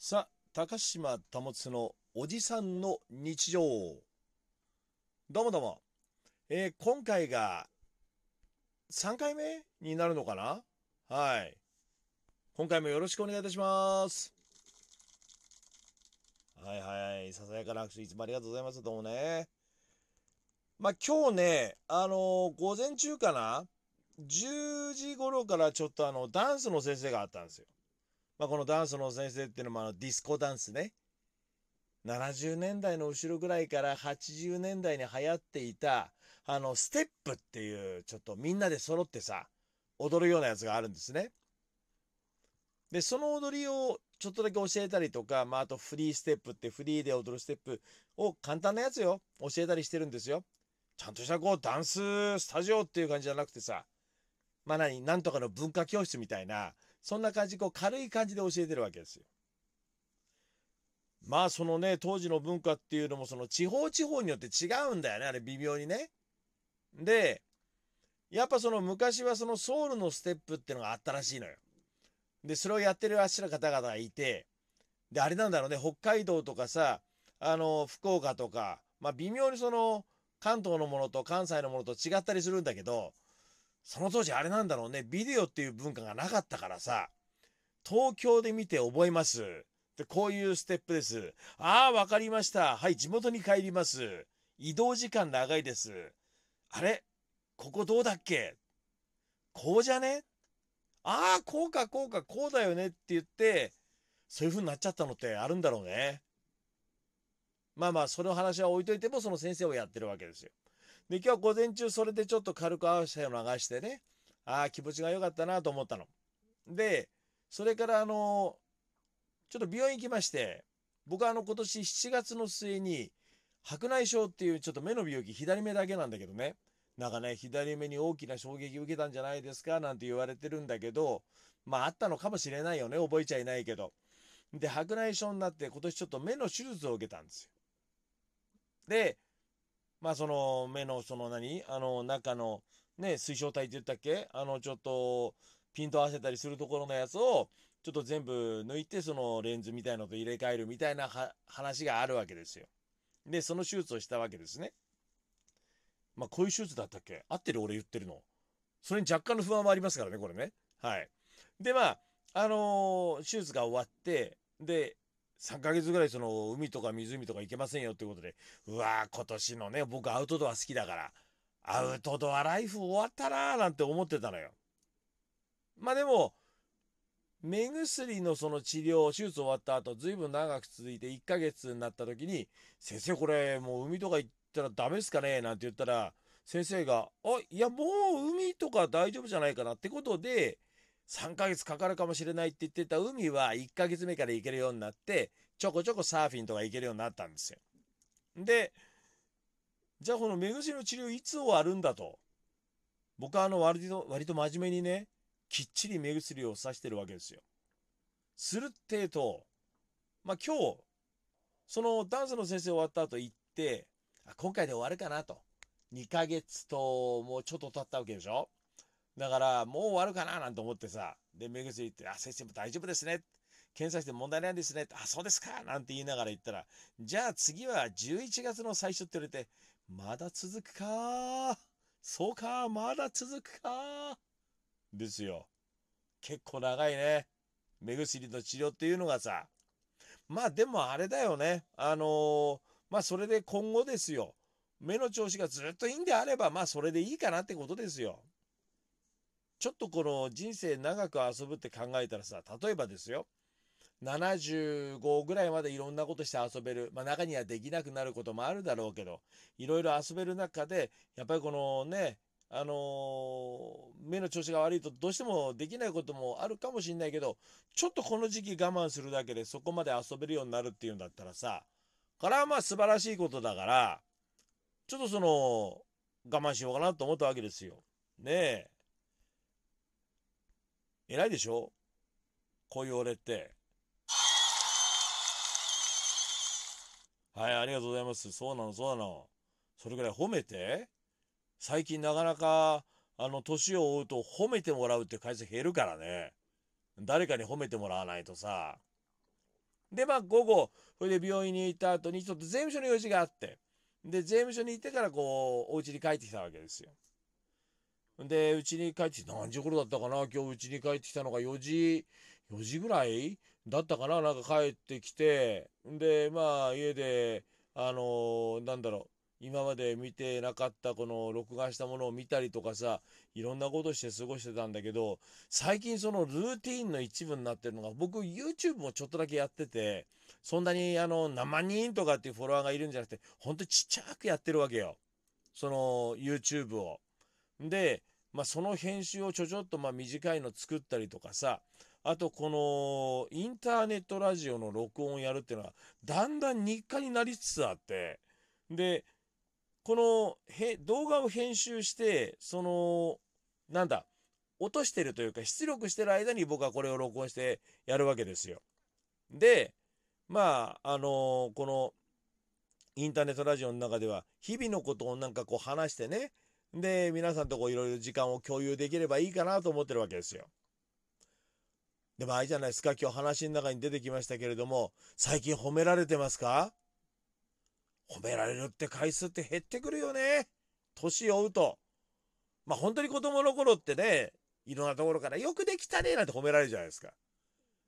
さあ、高島保のおじさんの日常。どうもどうも。えー今回が3回目になるのかな？はい。今回もよろしくお願いいたします。はいはい。ささやかな拍手いつもありがとうございます。どうもね。まあ今日ね、あのー午前中かな ?10 時頃からちょっとあの、ダンスの先生があったんですよ。まあ、このダンスの先生っていうのもあのディスコダンスね70年代の後ろぐらいから80年代に流行っていたあのステップっていうちょっとみんなで揃ってさ踊るようなやつがあるんですね。でその踊りをちょっとだけ教えたりとか、まあ、あとフリーステップってフリーで踊るステップを簡単なやつよ教えたりしてるんですよ。ちゃんとしたこうダンススタジオっていう感じじゃなくてさまあ何なんとかの文化教室みたいなそんな感じこう軽い感じで教えてるわけですよ。まあそのね当時の文化っていうのもその地方地方によって違うんだよねあれ微妙にね。でやっぱその昔はそのソウルのステップっていうのがあったらしいのよ。でそれをやってるあっしら方々がいてであれなんだろうね北海道とかさあの福岡とかまあ微妙にその関東のものと関西のものと違ったりするんだけどその当時あれなんだろうね。ビデオっていう文化がなかったからさ。東京で見て覚えます。でこういうステップです。ああわかりました。はい地元に帰ります。移動時間長いです。あれ？ここどうだっけ？こうじゃね？ああこうかこうかこうだよねって言ってそういう風になっちゃったのってあるんだろうね。まあまあその話は置いといてもその先生をやってるわけですよ。で今日午前中それでちょっと軽く汗を流してねああ気持ちが良かったなと思ったの。でそれからあのちょっと病院行きまして僕はあの今年7月の末に白内障っていうちょっと目の病気左目だけなんだけどねなんかね左目に大きな衝撃を受けたんじゃないですかなんて言われてるんだけどまああったのかもしれないよね覚えちゃいないけど。で白内障になって今年ちょっと目の手術を受けたんですよ。でまあその目のその何？あの中のね水晶体って言ったっけ？あのちょっとピント合わせたりするところのやつをちょっと全部抜いてそのレンズみたいのと入れ替えるみたいな話があるわけですよ。でその手術をしたわけですね。まあこういう手術だったっけ？合ってる俺言ってるの。それに若干の不安もありますからねこれね。はい。でまああのー手術が終わってで3ヶ月ぐらいその海とか湖とか行けませんよっていうことでうわー今年のね僕アウトドア好きだからアウトドアライフ終わったなーなんて思ってたのよまあでも目薬のその治療手術終わった後ずいぶん長く続いて1ヶ月になった時に「先生これもう海とか行ったらダメですかね?」なんて言ったら先生が「あいやもう海とか大丈夫じゃないかな」ってことで3ヶ月かかるかもしれないって言ってた海は1ヶ月目から行けるようになってちょこちょこサーフィンとか行けるようになったんですよ。でじゃあこの目薬の治療いつ終わるんだと僕はあの割と割と真面目にねきっちり目薬をさしてるわけですよ。するってえとまあ今日そのダンスの先生終わった後行ってあ今回で終わるかなと2ヶ月ともうちょっと経ったわけでしょだからもう終わるかななんて思ってさで目薬って「あ先生も大丈夫ですね」検査して問題ないんですね。あ、そうですかなんて言いながら言ったら、じゃあ次は11月の最初って言われて、まだ続くかそうかまだ続くかですよ。結構長いね。目薬の治療っていうのがさ。まあでもあれだよね。あのーまあそれで今後ですよ。目の調子がずっといいんであれば、まあそれでいいかなってことですよ。ちょっとこの人生長く遊ぶって考えたらさ、例えばですよ。75ぐらいまでいろんなことして遊べる、まあ、中にはできなくなることもあるだろうけどいろいろ遊べる中でやっぱりこのねあのー目の調子が悪いとどうしてもできないこともあるかもしれないけどちょっとこの時期我慢するだけでそこまで遊べるようになるっていうんだったらさこれはまあ素晴らしいことだからちょっとその我慢しようかなと思ったわけですよ。ねえ。偉いでしょ？こういう俺って。はい、ありがとうございます。そうなの、そうなの。それぐらい褒めて？最近なかなか、あの、年を追うと褒めてもらうって回数減るからね。誰かに褒めてもらわないとさ。で、まあ午後、それで病院に行った後にちょっと税務署の用事があって、で、税務署に行ってからこう、お家に帰ってきたわけですよ。で、うちに帰ってきて、何時頃だったかな？今日うちに帰ってきたのが4時、4時ぐらいだったかな？なんか帰ってきて、で、まあ家で、あのー、なんだろう、今まで見てなかったこの録画したものを見たりとかさ、いろんなことして過ごしてたんだけど、最近そのルーティンの一部になってるのが、僕 YouTube もちょっとだけやってて、そんなにあの何万人とかっていうフォロワーがいるんじゃなくて、ほんとちっちゃくやってるわけよ。その YouTube を。で、まあ、その編集をちょちょっとまあ短いの作ったりとかさ、あとこのインターネットラジオの録音をやるっていうのは、だんだん日課になりつつあって、で、このへ動画を編集して、その、なんだ、落としてるというか出力してる間に僕はこれを録音してやるわけですよ。で、まあ、あのー、このインターネットラジオの中では日々のことをなんかこう話してね、で、皆さんとこういろいろ時間を共有できればいいかなと思ってるわけですよ。でもあれじゃないですか、今日話の中に出てきましたけれども、最近褒められてますか？褒められるって回数って減ってくるよね。年を追うと。まあ本当に子供の頃ってね、いろんなところからよくできたねなんて褒められるじゃないですか。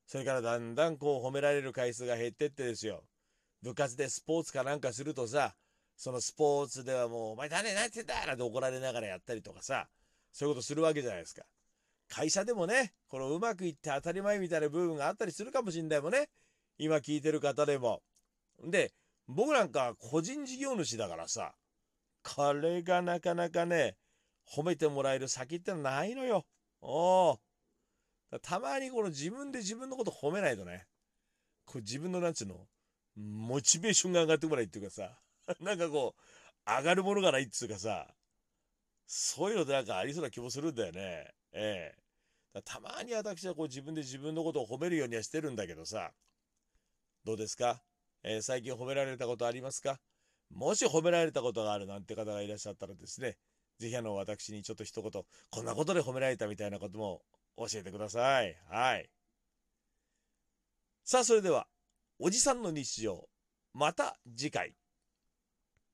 それからだんだんこう褒められる回数が減ってってですよ。部活でスポーツかなんかするとさ、そのスポーツではもう、お前誰何てんだなんて怒られながらやったりとかさ、そういうことするわけじゃないですか。会社でもね、このうまくいって当たり前みたいな部分があったりするかもしんないもんね。今聞いてる方でも。で、僕なんか個人事業主だからさ、これがなかなかね、褒めてもらえる先ってのはないのよ。おたまにこの自分で自分のこと褒めないとね、これ自分のなんつうの、モチベーションが上がってこないっていうかさ、なんかこう、上がるものがないっつうかさ、そういうのってなんかありそうな気もするんだよね。ええ。たまに私はこう自分で自分のことを褒めるようにはしてるんだけどさ、どうですか？えー、最近褒められたことありますか？もし褒められたことがあるなんて方がいらっしゃったらですね、ぜひあの私にちょっと一言、こんなことで褒められたみたいなことも教えてください。はい。さあ、それでは、おじさんの日常、また次回。